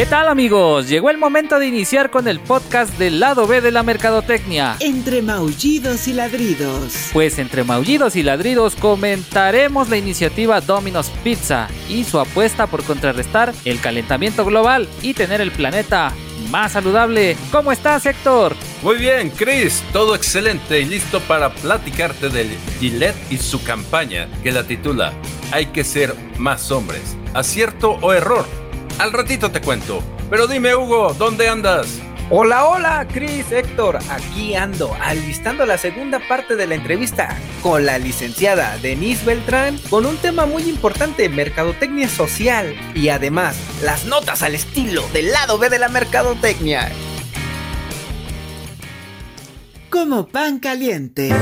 ¿Qué tal amigos? Llegó el momento de iniciar con el podcast del lado B de la mercadotecnia. Entre maullidos y ladridos. Pues entre maullidos y ladridos comentaremos la iniciativa Domino's Pizza y su apuesta por contrarrestar el calentamiento global y tener el planeta más saludable. ¿Cómo estás, Héctor? Muy bien, Chris, todo excelente y listo para platicarte del Gillette y su campaña que la titula Hay que ser más hombres. ¿Acierto o error? Al ratito te cuento. Pero dime, Hugo, ¿dónde andas? Hola, hola, Chris, Héctor. Aquí ando, alistando la segunda parte de la entrevista con la licenciada Denise Beltrán con un tema muy importante, mercadotecnia social y además las notas al estilo del lado B de la mercadotecnia. Como pan caliente.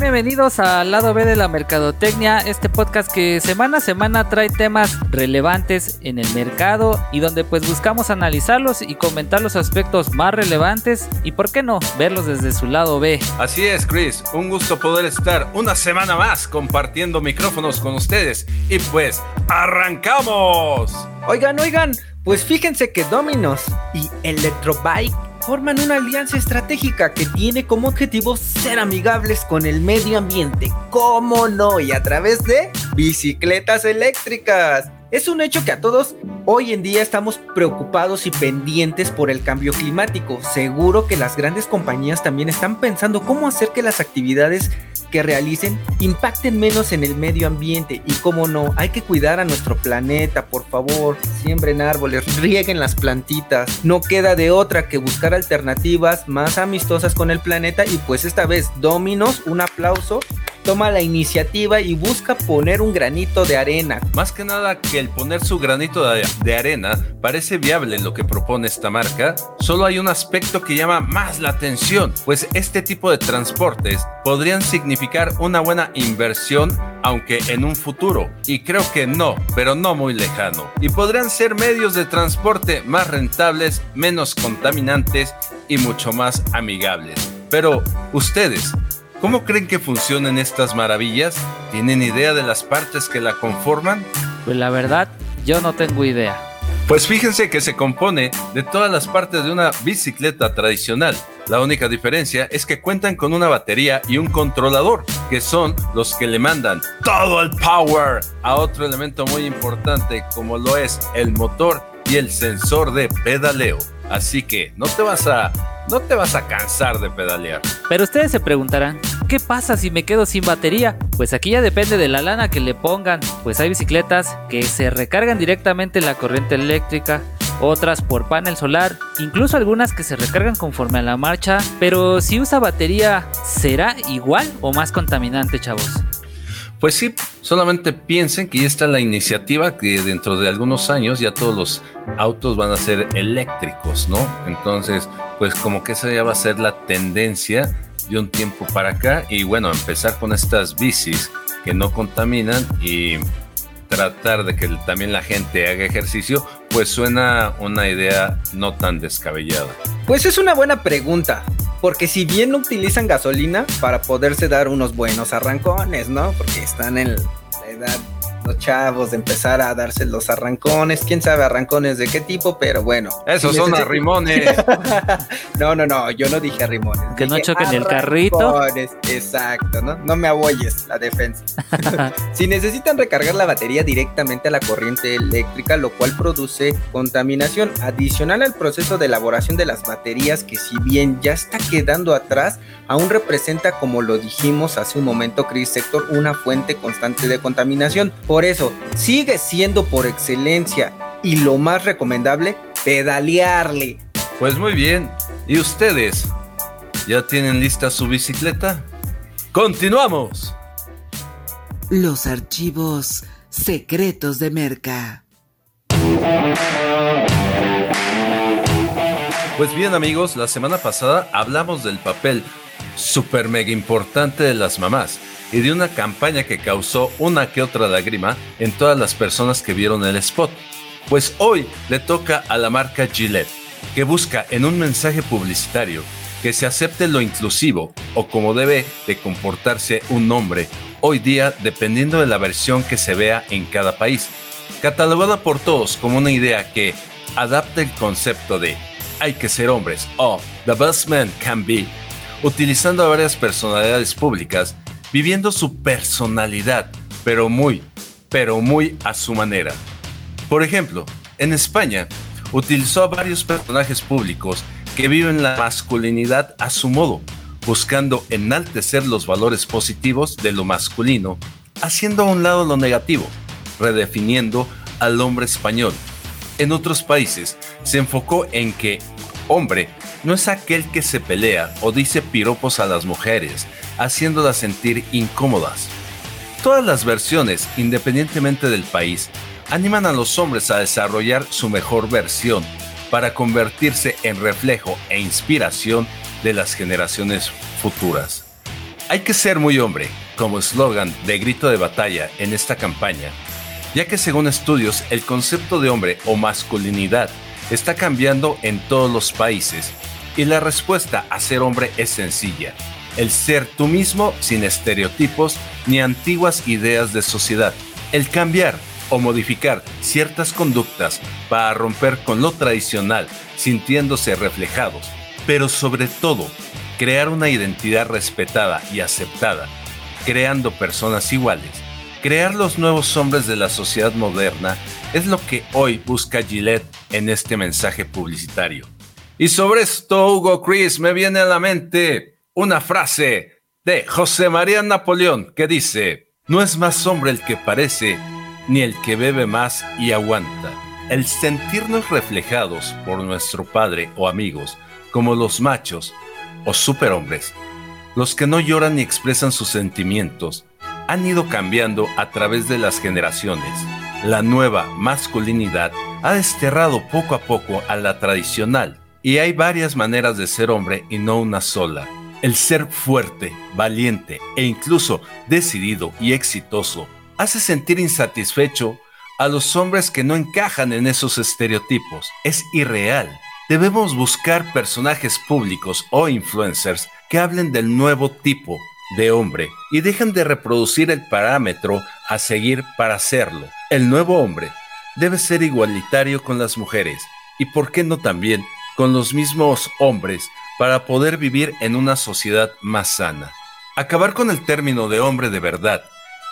Bienvenidos al lado B de la Mercadotecnia, este podcast que semana a semana trae temas relevantes en el mercado y donde pues buscamos analizarlos y comentar los aspectos más relevantes y por qué no verlos desde su lado B. Así es, Chris, un gusto poder estar una semana más compartiendo micrófonos con ustedes y pues arrancamos. Oigan, oigan, pues fíjense que Dominos y Electrobike forman una alianza estratégica que tiene como objetivo ser amigables con el medio ambiente. ¿Cómo no? Y a través de bicicletas eléctricas. Es un hecho que a todos hoy en día estamos preocupados y pendientes por el cambio climático. Seguro que las grandes compañías también están pensando cómo hacer que las actividades que realicen impacten menos en el medio ambiente. Y como no, hay que cuidar a nuestro planeta, por favor, siembren árboles, rieguen las plantitas, no queda de otra que buscar alternativas más amistosas con el planeta. Y pues esta vez Dominos, un aplauso toma la iniciativa y busca poner un granito de arena. Más que nada que el poner su granito de, arena parece viable en lo que propone esta marca, solo hay un aspecto que llama más la atención, pues este tipo de transportes podrían significar una buena inversión aunque en un futuro, y creo que no, pero no muy lejano, y podrían ser medios de transporte más rentables, menos contaminantes y mucho más amigables. Pero ustedes, ¿Cómo creen que funcionan estas maravillas? ¿Tienen idea de las partes que la conforman? Pues la verdad, yo no tengo idea. Pues fíjense que se compone de todas las partes de una bicicleta tradicional. La única diferencia es que cuentan con una batería y un controlador, que son los que le mandan todo el power a otro elemento muy importante como lo es el motor y el sensor de pedaleo. Así que no te vas a no te vas a cansar de pedalear. Pero ustedes se preguntarán, ¿qué pasa si me quedo sin batería? Pues aquí ya depende de la lana que le pongan, pues hay bicicletas que se recargan directamente en la corriente eléctrica, otras por panel solar, incluso algunas que se recargan conforme a la marcha, pero si usa batería, ¿será igual o más contaminante, chavos? Pues sí, solamente piensen que ya está la iniciativa que dentro de algunos años ya todos los autos van a ser eléctricos, ¿no? Entonces, pues como que esa ya va a ser la tendencia de un tiempo para acá y bueno, empezar con estas bicis que no contaminan y tratar de que también la gente haga ejercicio, pues suena una idea no tan descabellada. Pues es una buena pregunta, porque si bien utilizan gasolina para poderse dar unos buenos arrancones, ¿no? Porque están en la edad los chavos de empezar a darse los arrancones, quién sabe arrancones de qué tipo, pero bueno. Esos son arrimones. no, no, no, yo no dije arrimones. Que no choquen el carrito. Exacto, ¿no? No me aboyes la defensa. si necesitan recargar la batería directamente a la corriente eléctrica, lo cual produce contaminación adicional al proceso de elaboración de las baterías, que si bien ya está quedando atrás, aún representa, como lo dijimos hace un momento, Chris Sector, una fuente constante de contaminación. Por eso, sigue siendo por excelencia y lo más recomendable, pedalearle. Pues muy bien. ¿Y ustedes? ¿Ya tienen lista su bicicleta? ¡Continuamos! Los archivos secretos de Merca. Pues bien amigos, la semana pasada hablamos del papel super mega importante de las mamás y de una campaña que causó una que otra lágrima en todas las personas que vieron el spot. Pues hoy le toca a la marca Gillette, que busca en un mensaje publicitario que se acepte lo inclusivo o como debe de comportarse un hombre hoy día dependiendo de la versión que se vea en cada país, catalogada por todos como una idea que adapta el concepto de hay que ser hombres o the best man can be, utilizando a varias personalidades públicas, viviendo su personalidad, pero muy, pero muy a su manera. Por ejemplo, en España, utilizó a varios personajes públicos que viven la masculinidad a su modo, buscando enaltecer los valores positivos de lo masculino, haciendo a un lado lo negativo, redefiniendo al hombre español. En otros países se enfocó en que hombre no es aquel que se pelea o dice piropos a las mujeres, haciéndolas sentir incómodas. Todas las versiones, independientemente del país, animan a los hombres a desarrollar su mejor versión para convertirse en reflejo e inspiración de las generaciones futuras. Hay que ser muy hombre, como eslogan de grito de batalla en esta campaña, ya que según estudios el concepto de hombre o masculinidad está cambiando en todos los países y la respuesta a ser hombre es sencilla, el ser tú mismo sin estereotipos ni antiguas ideas de sociedad, el cambiar o modificar ciertas conductas para romper con lo tradicional, sintiéndose reflejados, pero sobre todo, crear una identidad respetada y aceptada, creando personas iguales. Crear los nuevos hombres de la sociedad moderna es lo que hoy busca Gillette en este mensaje publicitario. Y sobre esto, Hugo Chris, me viene a la mente una frase de José María Napoleón que dice, no es más hombre el que parece, ni el que bebe más y aguanta. El sentirnos reflejados por nuestro padre o amigos como los machos o superhombres, los que no lloran ni expresan sus sentimientos, han ido cambiando a través de las generaciones. La nueva masculinidad ha desterrado poco a poco a la tradicional, y hay varias maneras de ser hombre y no una sola. El ser fuerte, valiente e incluso decidido y exitoso hace sentir insatisfecho a los hombres que no encajan en esos estereotipos. Es irreal. Debemos buscar personajes públicos o influencers que hablen del nuevo tipo de hombre y dejen de reproducir el parámetro a seguir para hacerlo. El nuevo hombre debe ser igualitario con las mujeres y, por qué no también, con los mismos hombres para poder vivir en una sociedad más sana. Acabar con el término de hombre de verdad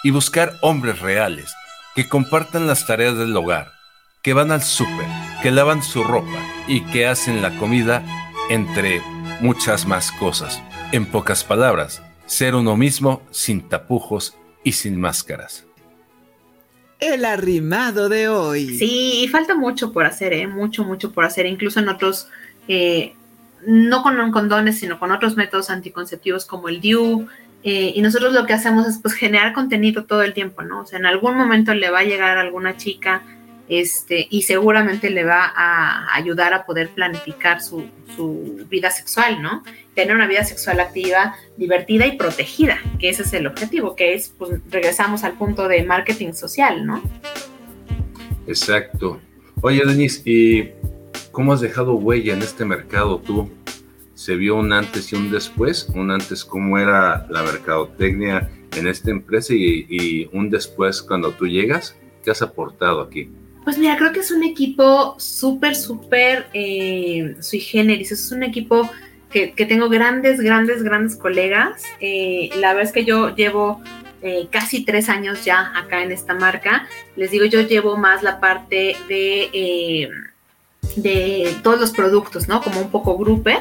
y buscar hombres reales que compartan las tareas del hogar, que van al súper, que lavan su ropa y que hacen la comida, entre muchas más cosas. En pocas palabras, ser uno mismo sin tapujos y sin máscaras. El arrimado de hoy. Sí, y falta mucho por hacer, ¿eh? Mucho, mucho por hacer, incluso en otros, eh, no con condones, sino con otros métodos anticonceptivos como el DIU, eh, y nosotros lo que hacemos es pues generar contenido todo el tiempo, ¿no? O sea, en algún momento le va a llegar alguna chica este, y seguramente le va a ayudar a poder planificar su, su, vida sexual, ¿no? Tener una vida sexual activa, divertida y protegida, que ese es el objetivo, que es, pues regresamos al punto de marketing social, ¿no? Exacto. Oye, Denise, ¿y cómo has dejado huella en este mercado tú? se vio un antes y un después, un antes cómo era la mercadotecnia en esta empresa y, un después cuando tú llegas, ¿qué has aportado aquí? Pues mira, creo que es un equipo súper, súper eh, sui generis, es un equipo que, tengo grandes, grandes, grandes colegas. Eh, la verdad es que yo llevo eh, casi tres años ya acá en esta marca. Les digo, yo llevo más la parte de, eh, de todos los productos, ¿no? Como un poco grouper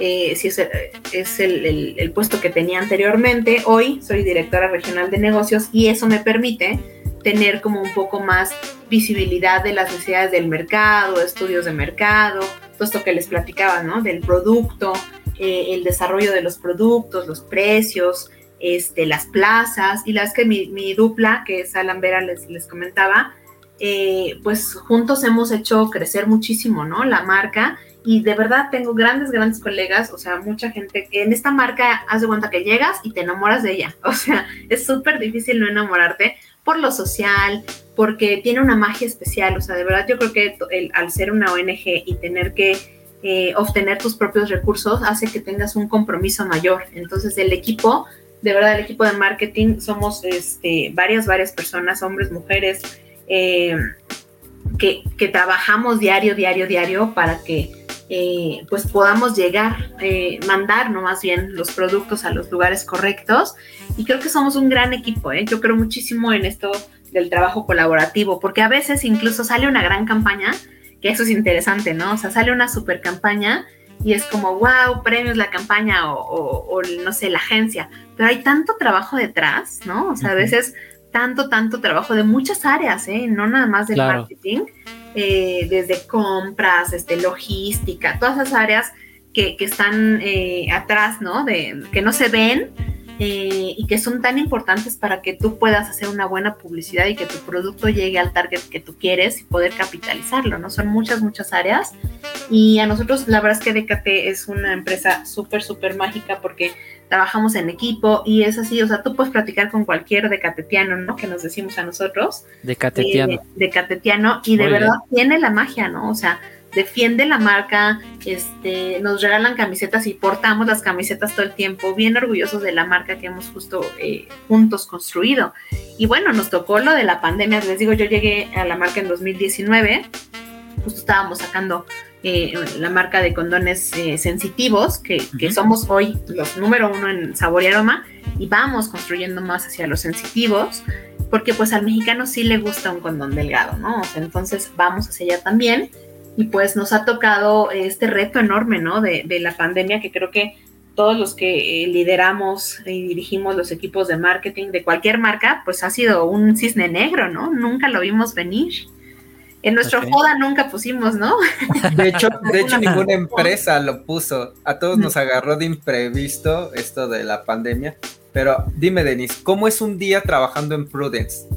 eh, si es, el, puesto que tenía anteriormente. Hoy soy directora regional de negocios y eso me permite tener como un poco más visibilidad de las necesidades del mercado, estudios de mercado, todo esto que les platicaba, ¿no? Del producto, eh, el desarrollo de los productos, los precios, este, las plazas y las que mi, dupla, que es Alan Vera, les comentaba, eh, pues juntos hemos hecho crecer muchísimo, ¿no? La marca y de verdad tengo grandes, grandes colegas, o sea, mucha gente en esta marca, haz de cuenta que llegas y te enamoras de ella, o sea, es súper difícil no enamorarte por lo social, porque tiene una magia especial, o sea, de verdad yo creo que al ser una ONG y tener que eh, obtener tus propios recursos hace que tengas un compromiso mayor. Entonces el equipo, de verdad el equipo de marketing, somos este, varias, varias personas, hombres, mujeres, eh, que, que, trabajamos diario, diario, diario para que eh, pues podamos llegar, mandar no más bien los productos a los lugares correctos. Y creo que somos un gran equipo, yo creo muchísimo en esto del trabajo colaborativo, porque a veces incluso sale una gran campaña, que eso es interesante, ¿no? O sea, sale una super campaña y es como, wow, premios la campaña o, no sé, la agencia, pero hay tanto trabajo detrás, ¿no? O sea, a veces tanto, tanto trabajo de muchas áreas, ¿eh? No nada más del marketing, eh, desde compras, este, logística, todas esas áreas que, que están eh, atrás, ¿no? De, que no se ven, eh, y que son tan importantes para que tú puedas hacer una buena publicidad y que tu producto llegue al target que tú quieres y poder capitalizarlo, ¿no? Son muchas, muchas áreas y a nosotros la verdad es que DKT es una empresa súper, súper mágica porque trabajamos en equipo y es así, o sea, tú puedes platicar con cualquier decatetiano, ¿no? Que nos decimos a nosotros. Decatetiano. Eh, decatetiano y de verdad tiene la magia, ¿no? O sea, defiende la marca, este, nos regalan camisetas y portamos las camisetas todo el tiempo, bien orgullosos de la marca que hemos justo eh, juntos construido. Y bueno, nos tocó lo de la pandemia, les digo, yo llegué a la marca en 2019, justo estábamos sacando eh, la marca de condones eh, sensitivos, que, que, somos hoy los número uno en sabor y aroma, y vamos construyendo más hacia los sensitivos, porque pues al mexicano sí le gusta un condón delgado, ¿no? entonces vamos hacia allá también y pues nos ha tocado este reto enorme, ¿no? De, la pandemia que creo que todos los que eh, lideramos y dirigimos los equipos de marketing de cualquier marca, pues ha sido un cisne negro, ¿no? Nunca lo vimos venir. En nuestro FODA nunca pusimos, ¿no? De hecho, de hecho ninguna empresa lo puso. A todos nos agarró de imprevisto esto de la pandemia. Pero dime, Denis, ¿cómo es un día trabajando en Prudence?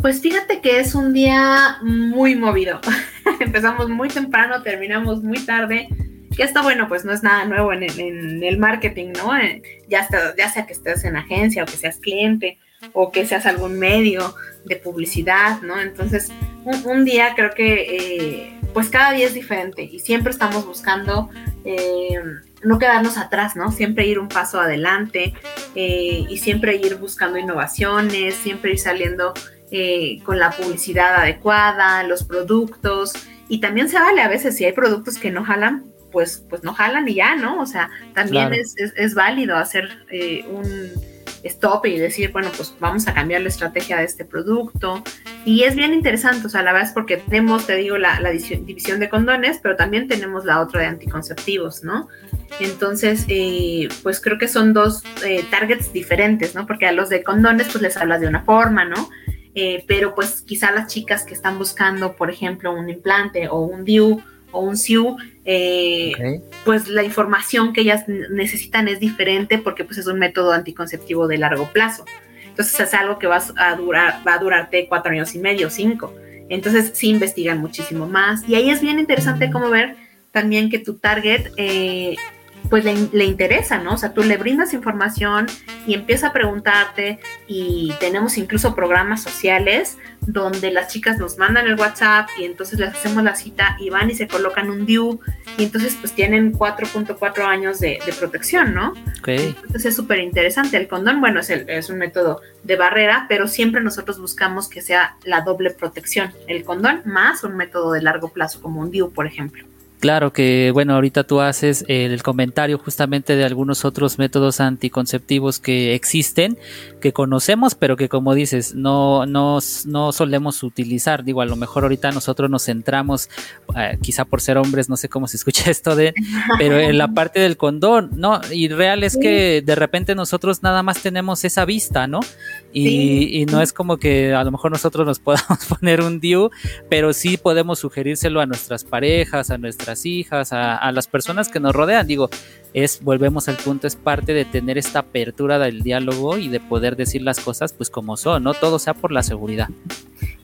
Pues fíjate que es un día muy movido. Empezamos muy temprano, terminamos muy tarde. Que está bueno, pues no es nada nuevo en el, marketing, ¿no? Eh, ya, ya sea que estés en agencia o que seas cliente o que seas algún medio de publicidad, ¿no? Entonces, un, día creo que, eh, pues cada día es diferente y siempre estamos buscando eh, no quedarnos atrás, ¿no? Siempre ir un paso adelante y siempre ir buscando innovaciones, siempre ir saliendo eh, con la publicidad adecuada, los productos, y también se vale a veces si hay productos que no jalan, pues, pues no jalan y ya, ¿no? O sea, también es, es, válido hacer eh, un stop y decir, bueno, pues vamos a cambiar la estrategia de este producto. Y es bien interesante, o sea, la verdad es porque tenemos, te digo, la, división de condones, pero también tenemos la otra de anticonceptivos, ¿no? Entonces, eh, pues creo que son dos targets diferentes, ¿no? Porque a los de condones, pues les hablas de una forma, ¿no? Eh, pero pues quizá las chicas que están buscando, por ejemplo, un implante o un DIU o un SIU, eh, pues la información que ellas necesitan es diferente porque pues es un método anticonceptivo de largo plazo. Entonces es algo que va a durar, va a durarte cuatro años y medio, cinco. Entonces sí investigan muchísimo más. Y ahí es bien interesante como ver también que tu target eh, pues le, interesa, ¿no? O sea, tú le brindas información y empieza a preguntarte y tenemos incluso programas sociales donde las chicas nos mandan el WhatsApp y entonces les hacemos la cita y van y se colocan un DIU y entonces pues tienen 4.4 años de, protección, ¿no? Okay. Entonces es súper interesante. El condón, bueno, es, es un método de barrera, pero siempre nosotros buscamos que sea la doble protección. El condón más un método de largo plazo como un DIU, por ejemplo. Claro que, bueno, ahorita tú haces el comentario justamente de algunos otros métodos anticonceptivos que existen, que conocemos, pero que como dices, no, no, no solemos utilizar. Digo, a lo mejor ahorita nosotros nos centramos, eh, quizá por ser hombres, no sé cómo se escucha esto de, pero en la parte del condón, ¿no? Y real es que de repente nosotros nada más tenemos esa vista, ¿no? Y, y no es como que a lo mejor nosotros nos podamos poner un DIU, pero sí podemos sugerírselo a nuestras parejas, a nuestras hijas, a, las personas que nos rodean. Digo, es, volvemos al punto, es parte de tener esta apertura del diálogo y de poder decir las cosas pues como son, ¿no? Todo sea por la seguridad.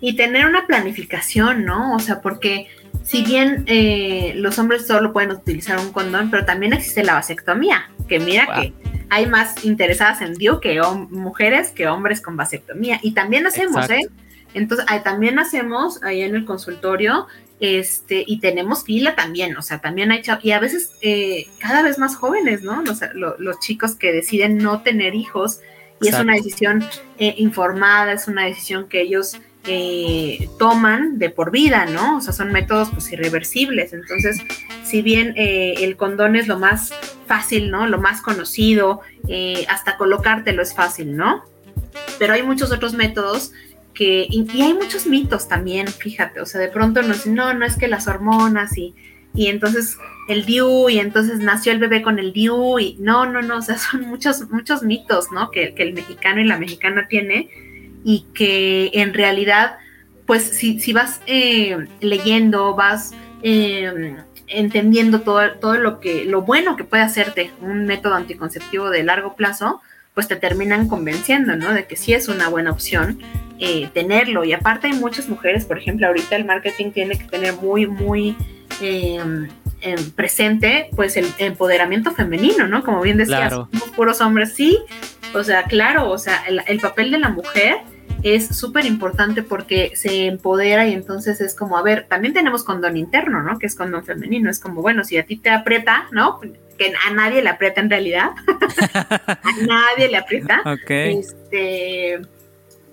Y tener una planificación, ¿no? O sea, porque si bien eh, los hombres solo pueden utilizar un condón, pero también existe la vasectomía, que mira que hay más interesadas en DIU que mujeres que hombres con vasectomía. Y también hacemos, ¿eh? Entonces, también hacemos ahí en el consultorio este, y tenemos fila también, o sea, también hay y a veces eh, cada vez más jóvenes, ¿no? Los, los, chicos que deciden no tener hijos y es una decisión eh, informada, es una decisión que ellos eh, toman de por vida, ¿no? O sea, son métodos pues irreversibles. Entonces, si bien el condón es lo más fácil, ¿no? Lo más conocido, hasta colocártelo es fácil, ¿no? Pero hay muchos otros métodos que, y, hay muchos mitos también, fíjate, o sea, de pronto nos no, no es que las hormonas y, y entonces el DIU y entonces nació el bebé con el DIU y no, no, no, o sea, son muchos, muchos mitos, ¿no? Que, el mexicano y la mexicana tiene y que en realidad, pues si, si vas eh, leyendo, vas eh, entendiendo todo, todo lo que, lo bueno que puede hacerte un método anticonceptivo de largo plazo, pues te terminan convenciendo, ¿no? De que sí es una buena opción eh, tenerlo. Y aparte hay muchas mujeres, por ejemplo, ahorita el marketing tiene que tener muy, muy em, em, presente, pues el empoderamiento femenino, ¿no? Como bien decías, puros hombres, sí. O sea, claro, o sea, el, papel de la mujer es súper importante porque se empodera y entonces es como, a ver, también tenemos condón interno, ¿no? Que es condón femenino. Es como, bueno, si a ti te aprieta, ¿no? Que a nadie le aprieta en realidad. a nadie le aprieta. Este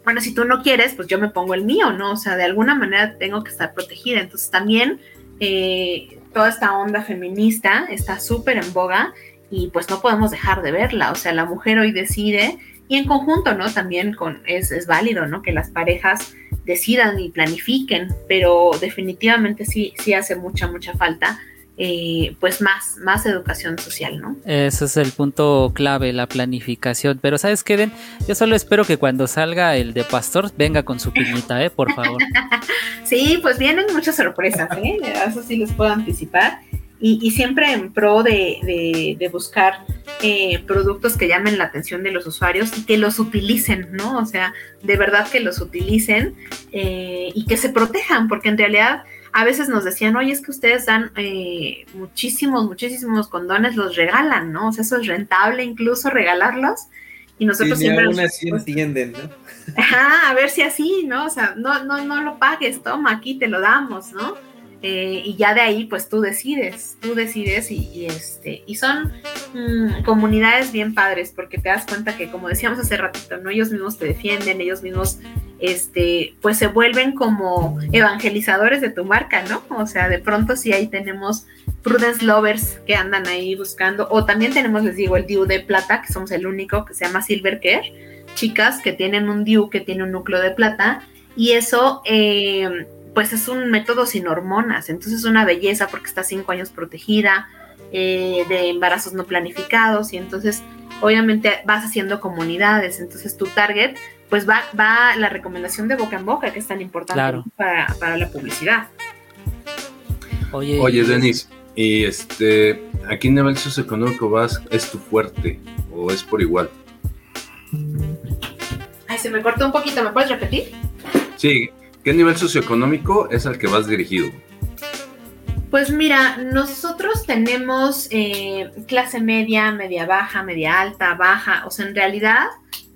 bueno, si tú no quieres, pues yo me pongo el mío, ¿no? O sea, de alguna manera tengo que estar protegida. Entonces también eh, toda esta onda feminista está súper en boga y pues no podemos dejar de verla. O sea, la mujer hoy decide y en conjunto, ¿no? También con, es, es válido, ¿no? Que las parejas decidan y planifiquen, pero definitivamente sí, sí hace mucha, mucha falta eh, pues más, más educación social, ¿no? Ese es el punto clave, la planificación. Pero ¿sabes qué, Yo solo espero que cuando salga el de Pastor venga con su piñita, ¿eh? Por favor. sí, pues vienen muchas sorpresas, ¿eh? Eso sí les puedo anticipar. Y, siempre en pro de, buscar eh, productos que llamen la atención de los usuarios y que los utilicen, ¿no? O sea, de verdad que los utilicen eh, y que se protejan, porque en realidad a veces nos decían, oye, es que ustedes dan eh, muchísimos, muchísimos condones, los regalan, ¿no? O sea, eso es rentable incluso regalarlos. Y nosotros siempre... Aún así entienden, ¿no? Ajá, a ver si así, ¿no? O sea, no, no, no lo pagues, toma, aquí te lo damos, ¿no? Eh, y ya de ahí, pues tú decides, tú decides y, este, y son mm, comunidades bien padres porque te das cuenta que, como decíamos hace ratito, ¿no? Ellos mismos te defienden, ellos mismos, este, pues se vuelven como evangelizadores de tu marca, ¿no? O sea, de pronto sí ahí tenemos Prudence Lovers que andan ahí buscando, o también tenemos, les digo, el DIU de plata, que somos el único, que se llama Silver Care, chicas que tienen un DIU que tiene un núcleo de plata, y eso... Eh, pues es un método sin hormonas, entonces es una belleza porque está cinco años protegida eh, de embarazos no planificados y entonces obviamente vas haciendo comunidades, entonces tu target pues va, va la recomendación de boca en boca que es tan importante para, la publicidad. Oye, Oye Denis, y este, ¿aquí en nivel socioeconómico vas, es tu fuerte o es por igual? Ay, se me cortó un poquito, ¿me puedes repetir? Sí, ¿Qué nivel socioeconómico es al que vas dirigido? Pues mira, nosotros tenemos eh, clase media, media baja, media alta, baja, o sea, en realidad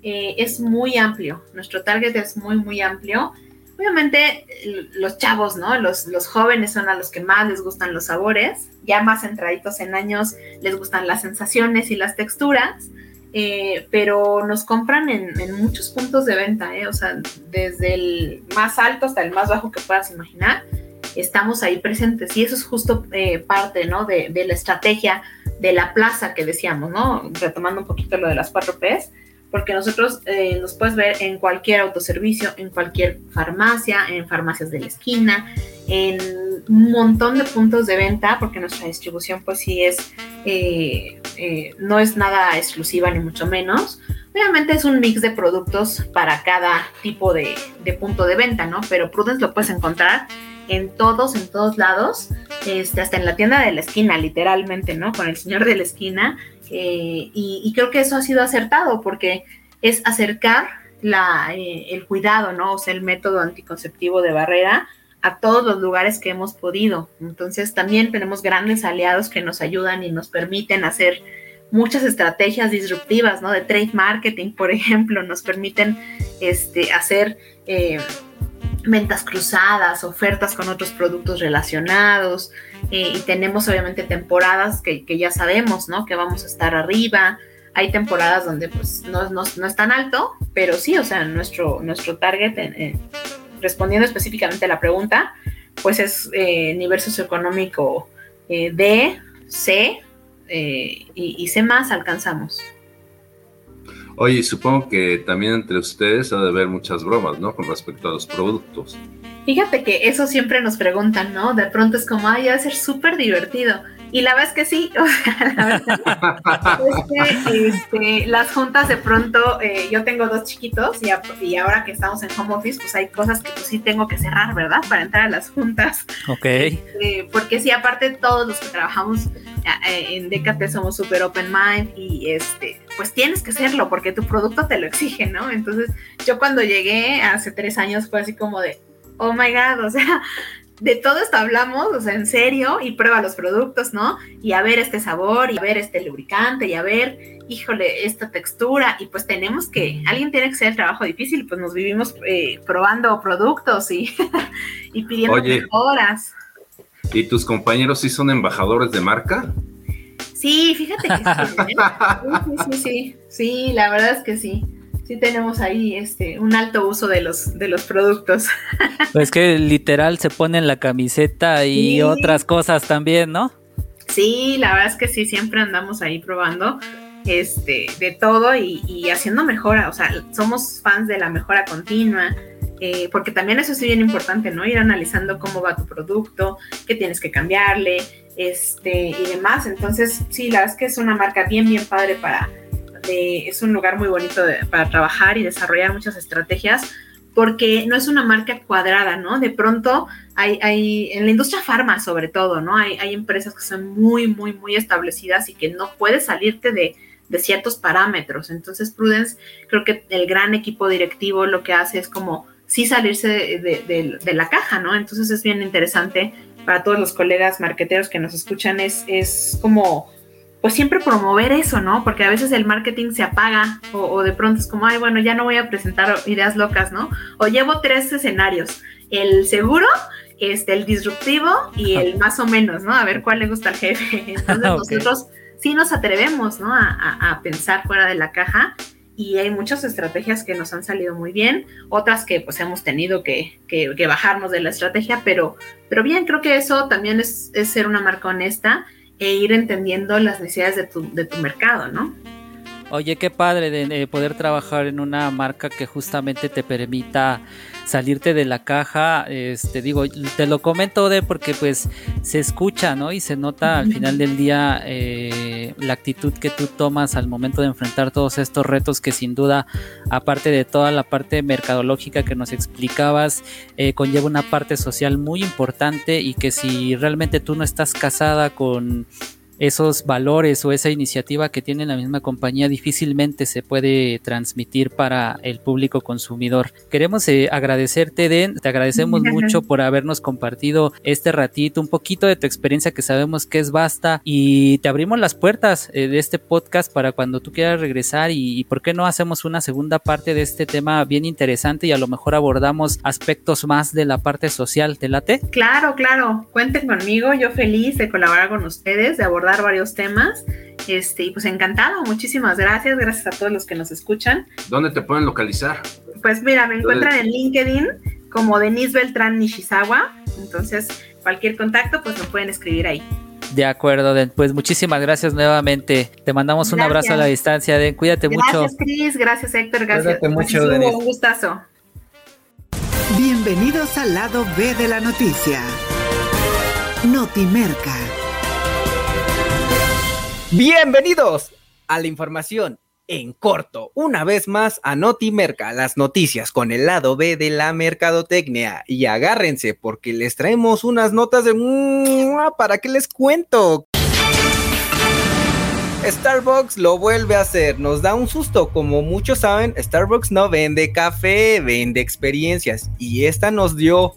eh, es muy amplio, nuestro target es muy, muy amplio. Obviamente los chavos, ¿no? Los, los jóvenes son a los que más les gustan los sabores, ya más entraditos en años les gustan las sensaciones y las texturas. Eh, pero nos compran en, muchos puntos de venta, ¿eh? o sea, desde el más alto hasta el más bajo que puedas imaginar, estamos ahí presentes y eso es justo eh, parte, ¿no? De, la estrategia de la plaza que decíamos, ¿no? Retomando un poquito lo de las cuatro P's, porque nosotros nos puedes ver en cualquier autoservicio, en cualquier farmacia, en farmacias de la esquina, en un montón de puntos de venta, porque nuestra distribución pues sí es eh, eh, no es nada exclusiva ni mucho menos. Obviamente es un mix de productos para cada tipo de, punto de venta, ¿no? Pero Prudence lo puedes encontrar en todos, en todos lados, este, hasta en la tienda de la esquina, literalmente, ¿no? Con el señor de la esquina. Eh, y, creo que eso ha sido acertado porque es acercar la, el cuidado, ¿no? O sea, el método anticonceptivo de barrera a todos los lugares que hemos podido. Entonces también tenemos grandes aliados que nos ayudan y nos permiten hacer muchas estrategias disruptivas, ¿no? De trade marketing, por ejemplo, nos permiten este, hacer eh, ventas cruzadas, ofertas con otros productos relacionados eh, y tenemos obviamente temporadas que, ya sabemos, ¿no? Que vamos a estar arriba. Hay temporadas donde pues no, no, es tan alto, pero sí, o sea, nuestro, nuestro target, eh, respondiendo específicamente a la pregunta, pues es eh, nivel socioeconómico D, C y, y C más alcanzamos. Oye, supongo que también entre ustedes ha de haber muchas bromas, ¿no? Con respecto a los productos. Fíjate que eso siempre nos preguntan, ¿no? De pronto es como, ay, va a ser súper divertido. Y la verdad es que sí, o sea, la verdad es que este, las juntas de pronto, eh, yo tengo dos chiquitos y, y, ahora que estamos en home office, pues hay cosas que pues sí tengo que cerrar, ¿verdad? Para entrar a las juntas. Ok. Este, porque sí, aparte todos los que trabajamos en Decate somos súper open mind y este, pues tienes que serlo porque tu producto te lo exige, ¿no? Entonces yo cuando llegué hace tres años fue así como de, oh my god, o sea, de todo esto hablamos, o sea, en serio, y prueba los productos, ¿no? Y a ver este sabor, y a ver este lubricante, y a ver, híjole, esta textura, y pues tenemos que, alguien tiene que hacer el trabajo difícil, pues nos vivimos eh, probando productos y, y pidiendo mejoras. ¿Y tus compañeros sí son embajadores de marca? Sí, fíjate que sí, ¿eh? sí, sí, sí, sí, la verdad es que sí sí tenemos ahí este un alto uso de los de los productos. Pues que literal se pone en la camiseta y otras cosas también, ¿no? Sí, la verdad es que sí, siempre andamos ahí probando este de todo y, haciendo mejora, o sea, somos fans de la mejora continua. Eh, porque también eso es bien importante, ¿no? Ir analizando cómo va tu producto, qué tienes que cambiarle, este, y demás. Entonces, sí, la verdad es que es una marca bien, bien padre para, es un lugar muy bonito para trabajar y desarrollar muchas estrategias porque no es una marca cuadrada, ¿no? De pronto hay, en la industria farma sobre todo, ¿no? Hay, hay, empresas que son muy, muy, muy establecidas y que no puedes salirte de, de ciertos parámetros. Entonces, Prudence, creo que el gran equipo directivo lo que hace es como sí salirse de, de, la caja, ¿no? Entonces es bien interesante para todos los colegas marqueteros que nos escuchan, es, es como pues siempre promover eso, ¿no? Porque a veces el marketing se apaga o, de pronto es como, ay, bueno, ya no voy a presentar ideas locas, ¿no? O llevo tres escenarios, el seguro, este, el disruptivo y el más o menos, ¿no? A ver cuál le gusta al jefe. Entonces nosotros sí nos atrevemos, ¿no? A, pensar fuera de la caja y hay muchas estrategias que nos han salido muy bien, otras que pues hemos tenido que, que, bajarnos de la estrategia, pero, pero bien, creo que eso también es, es ser una marca honesta e ir entendiendo las necesidades de tu, de tu mercado, ¿no? Oye, qué padre de, poder trabajar en una marca que justamente te permita salirte de la caja. Este, digo, te lo comento de porque pues se escucha, ¿no? Y se nota al final del día eh, la actitud que tú tomas al momento de enfrentar todos estos retos que sin duda, aparte de toda la parte mercadológica que nos explicabas, eh, conlleva una parte social muy importante y que si realmente tú no estás casada con esos valores o esa iniciativa que tiene la misma compañía difícilmente se puede transmitir para el público consumidor. Queremos eh, agradecerte, Den, te agradecemos mucho por habernos compartido este ratito, un poquito de tu experiencia que sabemos que es vasta y te abrimos las puertas eh, de este podcast para cuando tú quieras regresar y, y por qué no hacemos una segunda parte de este tema bien interesante y a lo mejor abordamos aspectos más de la parte social. ¿Te late? Claro, claro, cuenten conmigo, yo feliz de colaborar con ustedes, de abordar varios temas. Este, y pues encantado, muchísimas gracias, gracias a todos los que nos escuchan. ¿Dónde te pueden localizar? Pues mira, me encuentran en LinkedIn como Denise Beltrán Nishizawa, entonces cualquier contacto pues me pueden escribir ahí. De acuerdo, Den. Pues muchísimas gracias nuevamente. Te mandamos un abrazo a la distancia, Den. Cuídate mucho. Gracias, Cris. Gracias, Héctor. Gracias. Cuídate mucho, Un gustazo. Bienvenidos al lado B de la noticia. Notimerca. Bienvenidos a la información en corto. Una vez más a Notimerca, las noticias con el lado B de la mercadotecnia. Y agárrense porque les traemos unas notas de... ¿Para qué les cuento? Starbucks lo vuelve a hacer, nos da un susto. Como muchos saben, Starbucks no vende café, vende experiencias. Y esta nos dio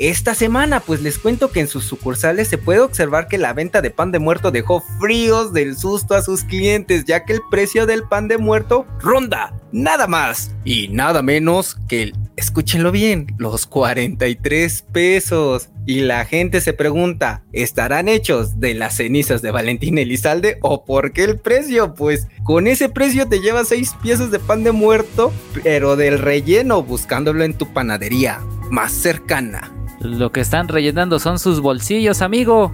esta semana, pues les cuento que en sus sucursales se puede observar que la venta de pan de muerto dejó fríos del susto a sus clientes, ya que el precio del pan de muerto ronda nada más y nada menos que el escúchenlo bien, los 43 pesos. Y la gente se pregunta, ¿estarán hechos de las cenizas de Valentín Elizalde o por qué el precio? Pues con ese precio te llevas 6 piezas de pan de muerto, pero del relleno buscándolo en tu panadería más cercana. Lo que están rellenando son sus bolsillos, amigo.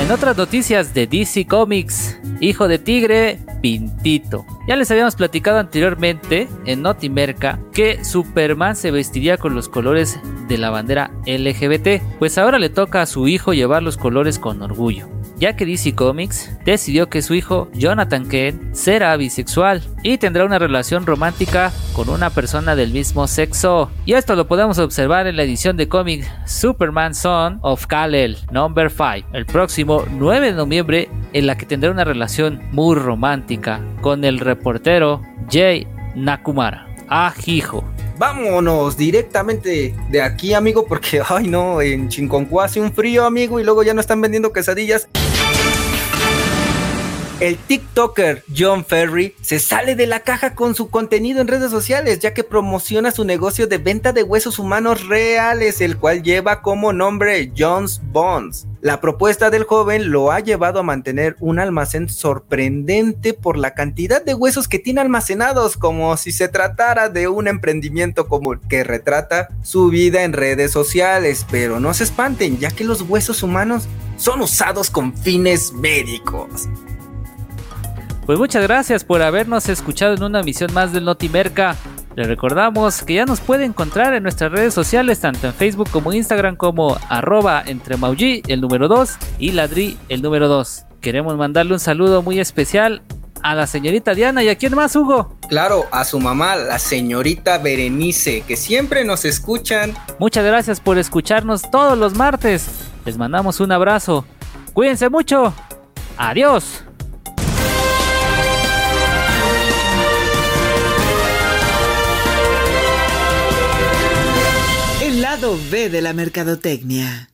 En otras noticias de DC Comics, Hijo de Tigre, Pintito. Ya les habíamos platicado anteriormente en Notimerca que Superman se vestiría con los colores de la bandera LGBT, pues ahora le toca a su hijo llevar los colores con orgullo ya que DC Comics decidió que su hijo Jonathan Kent será bisexual y tendrá una relación romántica con una persona del mismo sexo. Y esto lo podemos observar en la edición de cómic Superman Son of Kal-El Number 5 el próximo 9 de noviembre en la que tendrá una relación muy romántica con el reportero Jay Nakumara. Ah, hijo. Vámonos directamente de aquí, amigo, porque, ay no, en Chinconcua hace un frío, amigo, y luego ya no están vendiendo quesadillas. El TikToker John Ferry se sale de la caja con su contenido en redes sociales, ya que promociona su negocio de venta de huesos humanos reales, el cual lleva como nombre John's Bones. La propuesta del joven lo ha llevado a mantener un almacén sorprendente por la cantidad de huesos que tiene almacenados, como si se tratara de un emprendimiento común que retrata su vida en redes sociales. Pero no se espanten, ya que los huesos humanos son usados con fines médicos. Pues muchas gracias por habernos escuchado en una misión más del Notimerca. Le recordamos que ya nos puede encontrar en nuestras redes sociales, tanto en Facebook como Instagram, como arroba entre el número 2 y ladri el número 2. Queremos mandarle un saludo muy especial a la señorita Diana y a quién más, Hugo. Claro, a su mamá, la señorita Berenice, que siempre nos escuchan. Muchas gracias por escucharnos todos los martes. Les mandamos un abrazo. Cuídense mucho. Adiós. Lado B de la mercadotecnia.